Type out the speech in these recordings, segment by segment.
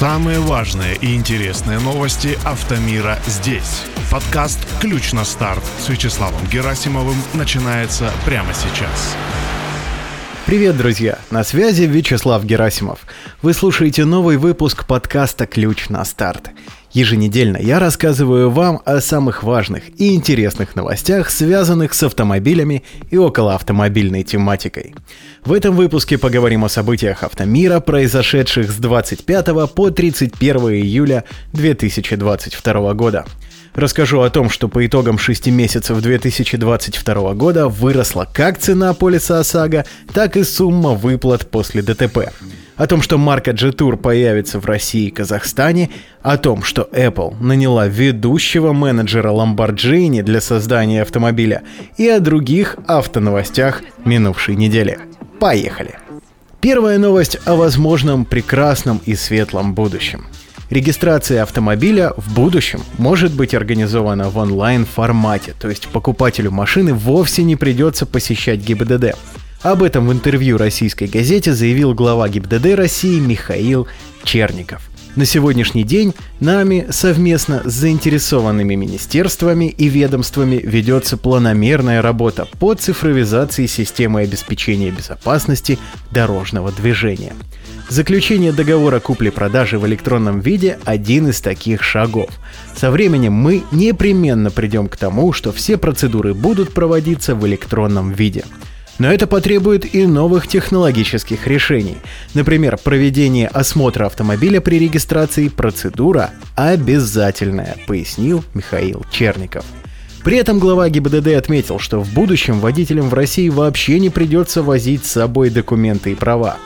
Самые важные и интересные новости автомира здесь. Подкаст «Ключ на старт» с Вячеславом Герасимовым начинается прямо сейчас. Привет, друзья! На связи Вячеслав Герасимов. Вы слушаете новый выпуск подкаста «Ключ на старт». Еженедельно я рассказываю вам о самых важных и интересных новостях, связанных с автомобилями и около автомобильной тематикой. В этом выпуске поговорим о событиях автомира, произошедших с 25 по 31 июля 2022 года. Расскажу о том, что по итогам 6 месяцев 2022 года выросла как цена полиса ОСАГО, так и сумма выплат после ДТП о том, что марка G-Tour появится в России и Казахстане, о том, что Apple наняла ведущего менеджера Lamborghini для создания автомобиля и о других автоновостях минувшей недели. Поехали! Первая новость о возможном прекрасном и светлом будущем. Регистрация автомобиля в будущем может быть организована в онлайн-формате, то есть покупателю машины вовсе не придется посещать ГИБДД. Об этом в интервью российской газете заявил глава ГИБДД России Михаил Черников. На сегодняшний день нами совместно с заинтересованными министерствами и ведомствами ведется планомерная работа по цифровизации системы обеспечения безопасности дорожного движения. Заключение договора купли-продажи в электронном виде – один из таких шагов. Со временем мы непременно придем к тому, что все процедуры будут проводиться в электронном виде – но это потребует и новых технологических решений. Например, проведение осмотра автомобиля при регистрации – процедура обязательная, пояснил Михаил Черников. При этом глава ГИБДД отметил, что в будущем водителям в России вообще не придется возить с собой документы и права.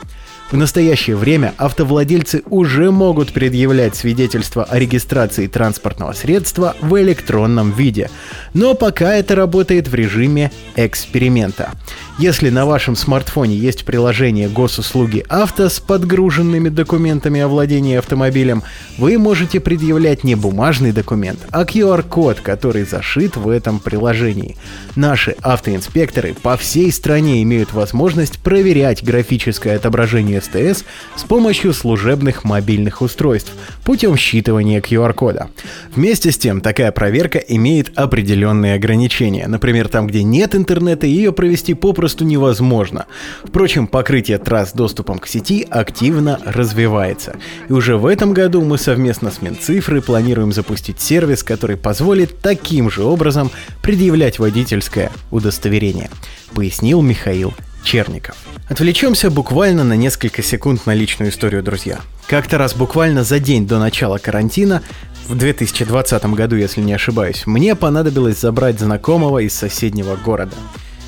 В настоящее время автовладельцы уже могут предъявлять свидетельство о регистрации транспортного средства в электронном виде, но пока это работает в режиме эксперимента. Если на вашем смартфоне есть приложение госуслуги авто с подгруженными документами о владении автомобилем, вы можете предъявлять не бумажный документ, а QR-код, который зашит в этом приложении. Наши автоинспекторы по всей стране имеют возможность проверять графическое отображение СТС с помощью служебных мобильных устройств путем считывания QR-кода. Вместе с тем, такая проверка имеет определенные ограничения. Например, там, где нет интернета, ее провести попросту невозможно. Впрочем, покрытие трасс доступом к сети активно развивается. И уже в этом году мы совместно с Минцифрой планируем запустить сервис, который позволит таким же образом предъявлять водительское удостоверение, пояснил Михаил Черников. Отвлечемся буквально на несколько секунд на личную историю, друзья. Как-то раз буквально за день до начала карантина в 2020 году, если не ошибаюсь, мне понадобилось забрать знакомого из соседнего города.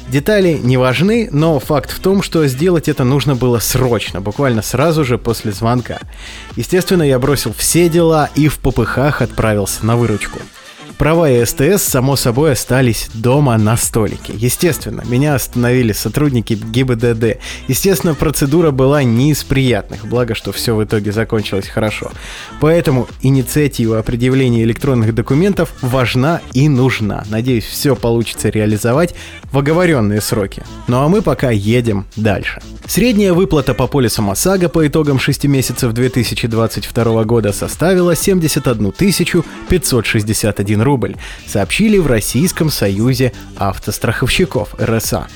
Детали не важны, но факт в том, что сделать это нужно было срочно, буквально сразу же после звонка. Естественно, я бросил все дела и в попыхах отправился на выручку. Права и СТС, само собой, остались дома на столике. Естественно, меня остановили сотрудники ГИБДД. Естественно, процедура была не из приятных, благо, что все в итоге закончилось хорошо. Поэтому инициатива о предъявлении электронных документов важна и нужна. Надеюсь, все получится реализовать в оговоренные сроки. Ну а мы пока едем дальше. Средняя выплата по полисам ОСАГО по итогам 6 месяцев 2022 года составила 71 561 рубль, сообщили в Российском союзе автостраховщиков РСА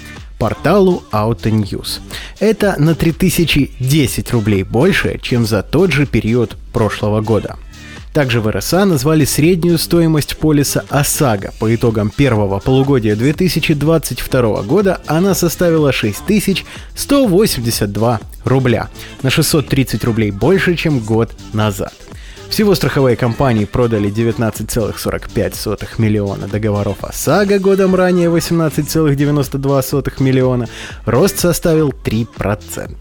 порталу Autonews. Это на 3010 рублей больше, чем за тот же период прошлого года. Также в РСА назвали среднюю стоимость полиса ОСАГО. По итогам первого полугодия 2022 года она составила 6182 рубля, на 630 рублей больше, чем год назад. Всего страховые компании продали 19,45 миллиона договоров ОСАГО, годом ранее 18,92 миллиона. Рост составил 3%.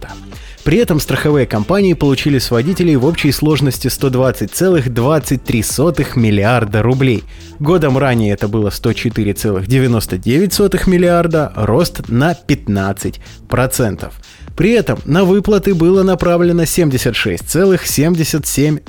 При этом страховые компании получили с водителей в общей сложности 120,23 миллиарда рублей. Годом ранее это было 104,99 миллиарда, рост на 15%. При этом на выплаты было направлено 76,77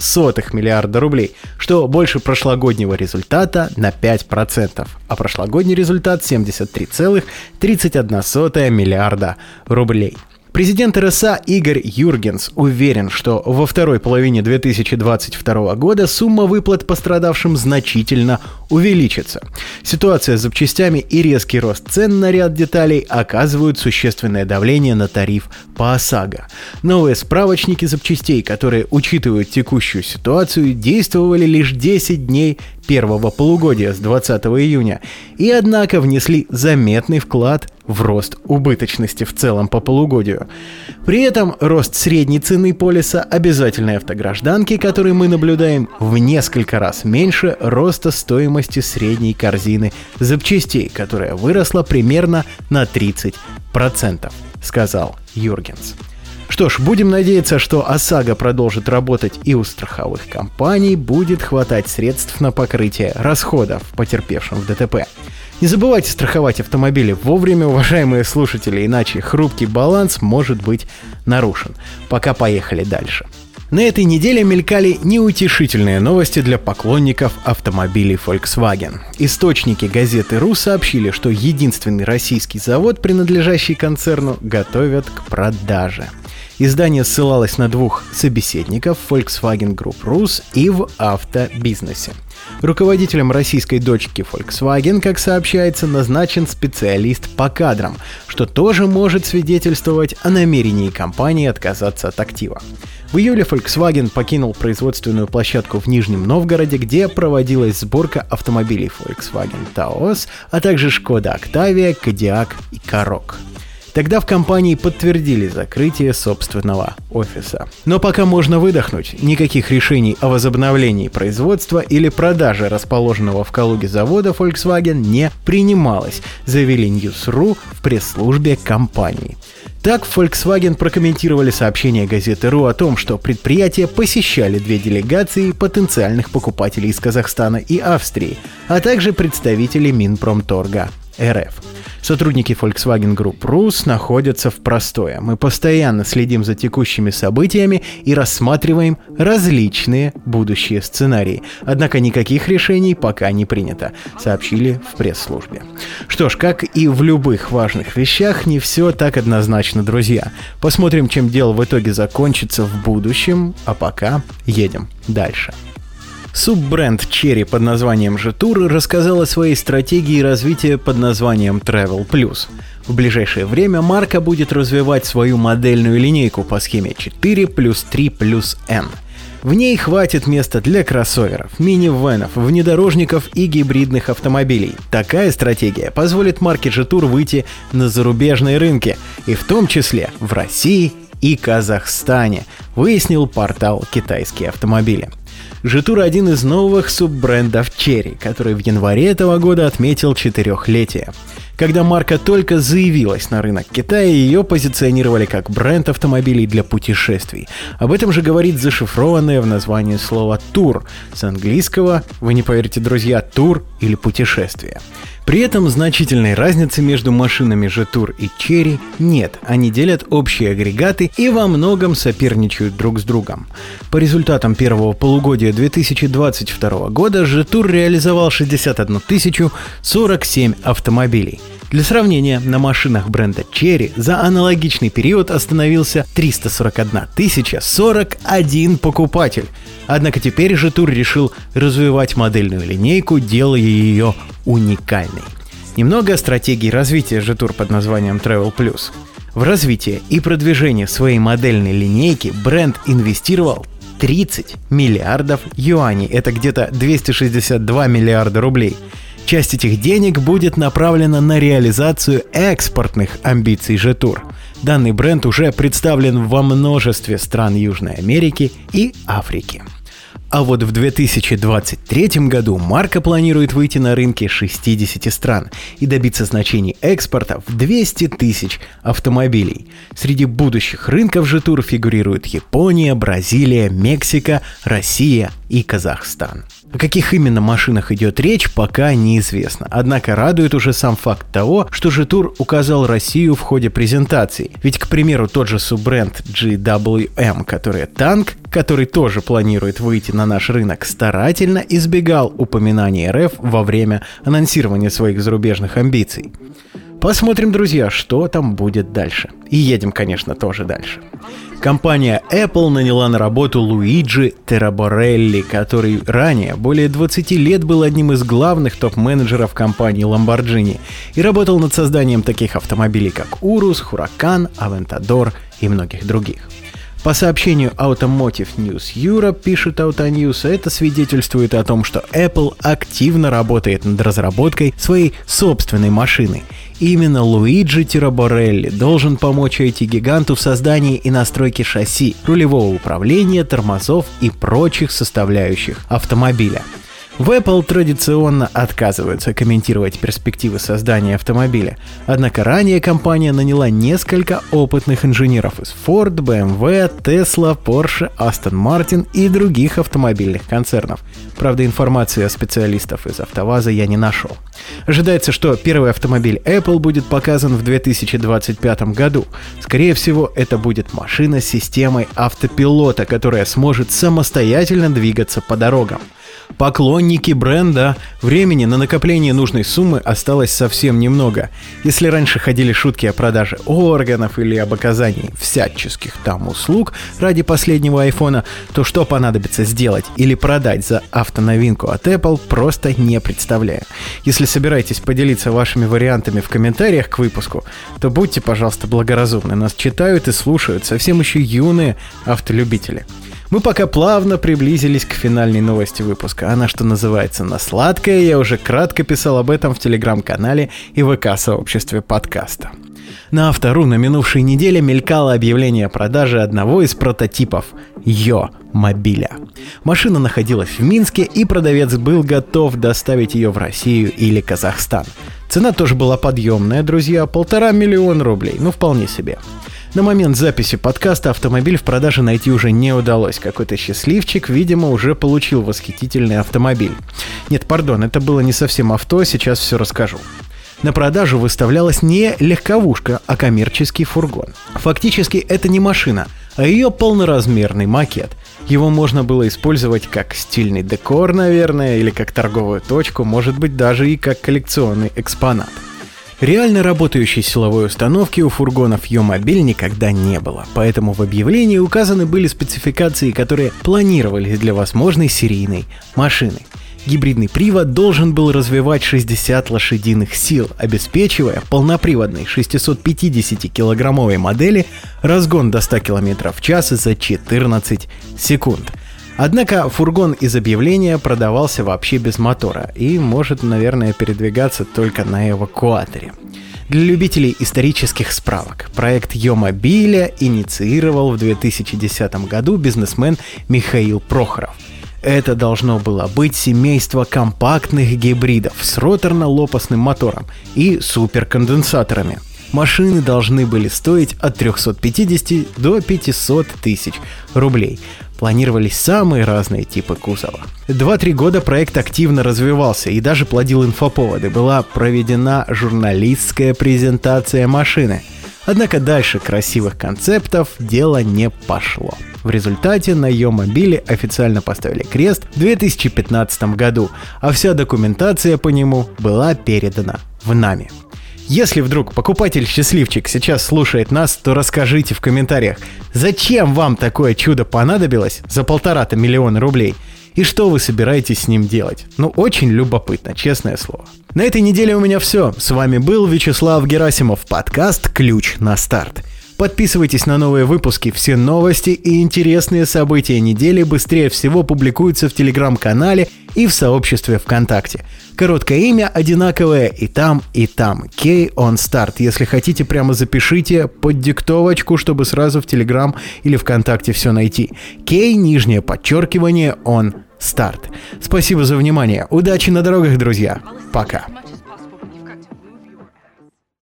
миллиарда рублей, что больше прошлогоднего результата на 5%, а прошлогодний результат 73,31 миллиарда рублей. Президент РСА Игорь Юргенс уверен, что во второй половине 2022 года сумма выплат пострадавшим значительно увеличится. Ситуация с запчастями и резкий рост цен на ряд деталей оказывают существенное давление на тариф по ОСАГО. Новые справочники запчастей, которые учитывают текущую ситуацию, действовали лишь 10 дней первого полугодия с 20 июня и однако внесли заметный вклад в рост убыточности в целом по полугодию. При этом рост средней цены полиса обязательной автогражданки, который мы наблюдаем, в несколько раз меньше роста стоимости средней корзины запчастей, которая выросла примерно на 30%, сказал Юргенс. Что ж, будем надеяться, что ОСАГО продолжит работать и у страховых компаний будет хватать средств на покрытие расходов потерпевшим в ДТП. Не забывайте страховать автомобили вовремя, уважаемые слушатели, иначе хрупкий баланс может быть нарушен. Пока поехали дальше. На этой неделе мелькали неутешительные новости для поклонников автомобилей Volkswagen. Источники газеты «Ру» сообщили, что единственный российский завод, принадлежащий концерну, готовят к продаже – Издание ссылалось на двух собеседников Volkswagen Group Rus и в автобизнесе. Руководителем российской дочки Volkswagen, как сообщается, назначен специалист по кадрам, что тоже может свидетельствовать о намерении компании отказаться от актива. В июле Volkswagen покинул производственную площадку в Нижнем Новгороде, где проводилась сборка автомобилей Volkswagen Taos, а также Skoda Octavia, Kodiaq и Karoq. Тогда в компании подтвердили закрытие собственного офиса. Но пока можно выдохнуть, никаких решений о возобновлении производства или продаже расположенного в Калуге завода Volkswagen не принималось, заявили News.ru в пресс-службе компании. Так Volkswagen прокомментировали сообщение газеты РУ о том, что предприятие посещали две делегации потенциальных покупателей из Казахстана и Австрии, а также представители Минпромторга РФ. Сотрудники Volkswagen Group Rus находятся в простое. Мы постоянно следим за текущими событиями и рассматриваем различные будущие сценарии. Однако никаких решений пока не принято, сообщили в пресс-службе. Что ж, как и в любых важных вещах, не все так однозначно, друзья. Посмотрим, чем дело в итоге закончится в будущем, а пока едем дальше. Суббренд Cherry под названием Jetour рассказал о своей стратегии развития под названием Travel Plus. В ближайшее время марка будет развивать свою модельную линейку по схеме 4 плюс 3 плюс N. В ней хватит места для кроссоверов, мини-венов, внедорожников и гибридных автомобилей. Такая стратегия позволит марке Jetour выйти на зарубежные рынки, и в том числе в России и Казахстане, выяснил портал «Китайские автомобили». Житур один из новых суббрендов Cherry, который в январе этого года отметил четырехлетие. Когда марка только заявилась на рынок Китая, ее позиционировали как бренд автомобилей для путешествий. Об этом же говорит зашифрованное в названии слово «тур» с английского, вы не поверите, друзья, «тур» или «путешествие». При этом значительной разницы между машинами Jetour и Cherry нет, они делят общие агрегаты и во многом соперничают друг с другом. По результатам первого полугодия 2022 года Jetour реализовал 61 047 автомобилей. Для сравнения, на машинах бренда Cherry за аналогичный период остановился 341 041 покупатель. Однако теперь же Тур решил развивать модельную линейку, делая ее уникальной. Немного о стратегии развития Житур под названием Travel Plus. В развитие и продвижение своей модельной линейки бренд инвестировал 30 миллиардов юаней. Это где-то 262 миллиарда рублей. Часть этих денег будет направлена на реализацию экспортных амбиций Жетур. Данный бренд уже представлен во множестве стран Южной Америки и Африки. А вот в 2023 году марка планирует выйти на рынки 60 стран и добиться значений экспорта в 200 тысяч автомобилей. Среди будущих рынков же тур фигурируют Япония, Бразилия, Мексика, Россия и Казахстан. О каких именно машинах идет речь, пока неизвестно. Однако радует уже сам факт того, что Житур указал Россию в ходе презентации. Ведь, к примеру, тот же суббренд GWM, который танк, который тоже планирует выйти на наш рынок, старательно избегал упоминаний РФ во время анонсирования своих зарубежных амбиций. Посмотрим, друзья, что там будет дальше. И едем, конечно, тоже дальше. Компания Apple наняла на работу Луиджи Тераборелли, который ранее, более 20 лет, был одним из главных топ-менеджеров компании Lamborghini и работал над созданием таких автомобилей, как Urus, Huracan, Aventador и многих других. По сообщению Automotive News Europe, пишет Autonews, это свидетельствует о том, что Apple активно работает над разработкой своей собственной машины. Именно Луиджи Тираборелли должен помочь IT-гиганту в создании и настройке шасси, рулевого управления, тормозов и прочих составляющих автомобиля. В Apple традиционно отказываются комментировать перспективы создания автомобиля. Однако ранее компания наняла несколько опытных инженеров из Ford, BMW, Tesla, Porsche, Aston Martin и других автомобильных концернов. Правда, информации о специалистов из АвтоВАЗа я не нашел. Ожидается, что первый автомобиль Apple будет показан в 2025 году. Скорее всего, это будет машина с системой автопилота, которая сможет самостоятельно двигаться по дорогам. Поклонники бренда, времени на накопление нужной суммы осталось совсем немного. Если раньше ходили шутки о продаже органов или об оказании всяческих там услуг ради последнего айфона, то что понадобится сделать или продать за автоновинку от Apple, просто не представляю. Если собираетесь поделиться вашими вариантами в комментариях к выпуску, то будьте, пожалуйста, благоразумны. Нас читают и слушают совсем еще юные автолюбители. Мы пока плавно приблизились к финальной новости выпуска. Она, что называется, на сладкое. Я уже кратко писал об этом в телеграм-канале и ВК-сообществе подкаста. На Автору на минувшей неделе мелькало объявление о продаже одного из прототипов Йо мобиля. Машина находилась в Минске, и продавец был готов доставить ее в Россию или Казахстан. Цена тоже была подъемная, друзья, полтора миллиона рублей, ну вполне себе. На момент записи подкаста автомобиль в продаже найти уже не удалось. Какой-то счастливчик, видимо, уже получил восхитительный автомобиль. Нет, пардон, это было не совсем авто, сейчас все расскажу. На продажу выставлялась не легковушка, а коммерческий фургон. Фактически это не машина, а ее полноразмерный макет. Его можно было использовать как стильный декор, наверное, или как торговую точку, может быть даже и как коллекционный экспонат. Реально работающей силовой установки у фургонов Йомобиль никогда не было, поэтому в объявлении указаны были спецификации, которые планировались для возможной серийной машины. Гибридный привод должен был развивать 60 лошадиных сил, обеспечивая полноприводной 650-килограммовой модели разгон до 100 км в час за 14 секунд – Однако фургон из объявления продавался вообще без мотора и может, наверное, передвигаться только на эвакуаторе. Для любителей исторических справок, проект Йомобиля инициировал в 2010 году бизнесмен Михаил Прохоров. Это должно было быть семейство компактных гибридов с роторно-лопастным мотором и суперконденсаторами – машины должны были стоить от 350 до 500 тысяч рублей. Планировались самые разные типы кузова. Два-три года проект активно развивался и даже плодил инфоповоды. Была проведена журналистская презентация машины. Однако дальше красивых концептов дело не пошло. В результате на ее мобиле официально поставили крест в 2015 году, а вся документация по нему была передана в нами. Если вдруг покупатель-счастливчик сейчас слушает нас, то расскажите в комментариях, зачем вам такое чудо понадобилось за полтора-то миллиона рублей и что вы собираетесь с ним делать. Ну, очень любопытно, честное слово. На этой неделе у меня все. С вами был Вячеслав Герасимов, подкаст «Ключ на старт». Подписывайтесь на новые выпуски. Все новости и интересные события недели быстрее всего публикуются в телеграм-канале и в сообществе ВКонтакте. Короткое имя одинаковое и там, и там. K on Start. Если хотите, прямо запишите под диктовочку, чтобы сразу в Телеграм или ВКонтакте все найти. K, нижнее подчеркивание, on Start. Спасибо за внимание. Удачи на дорогах, друзья. Пока.